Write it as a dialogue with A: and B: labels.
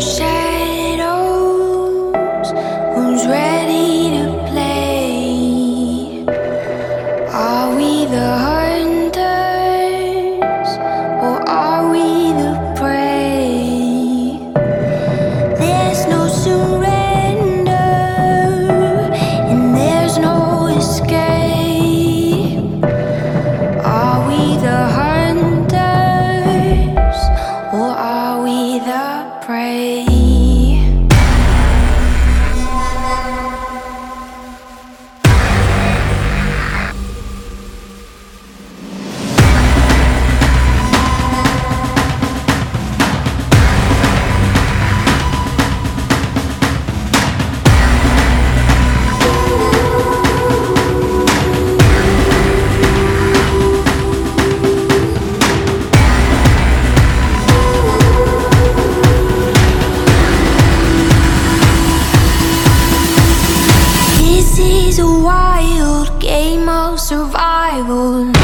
A: shadows. Who's ready? trouble.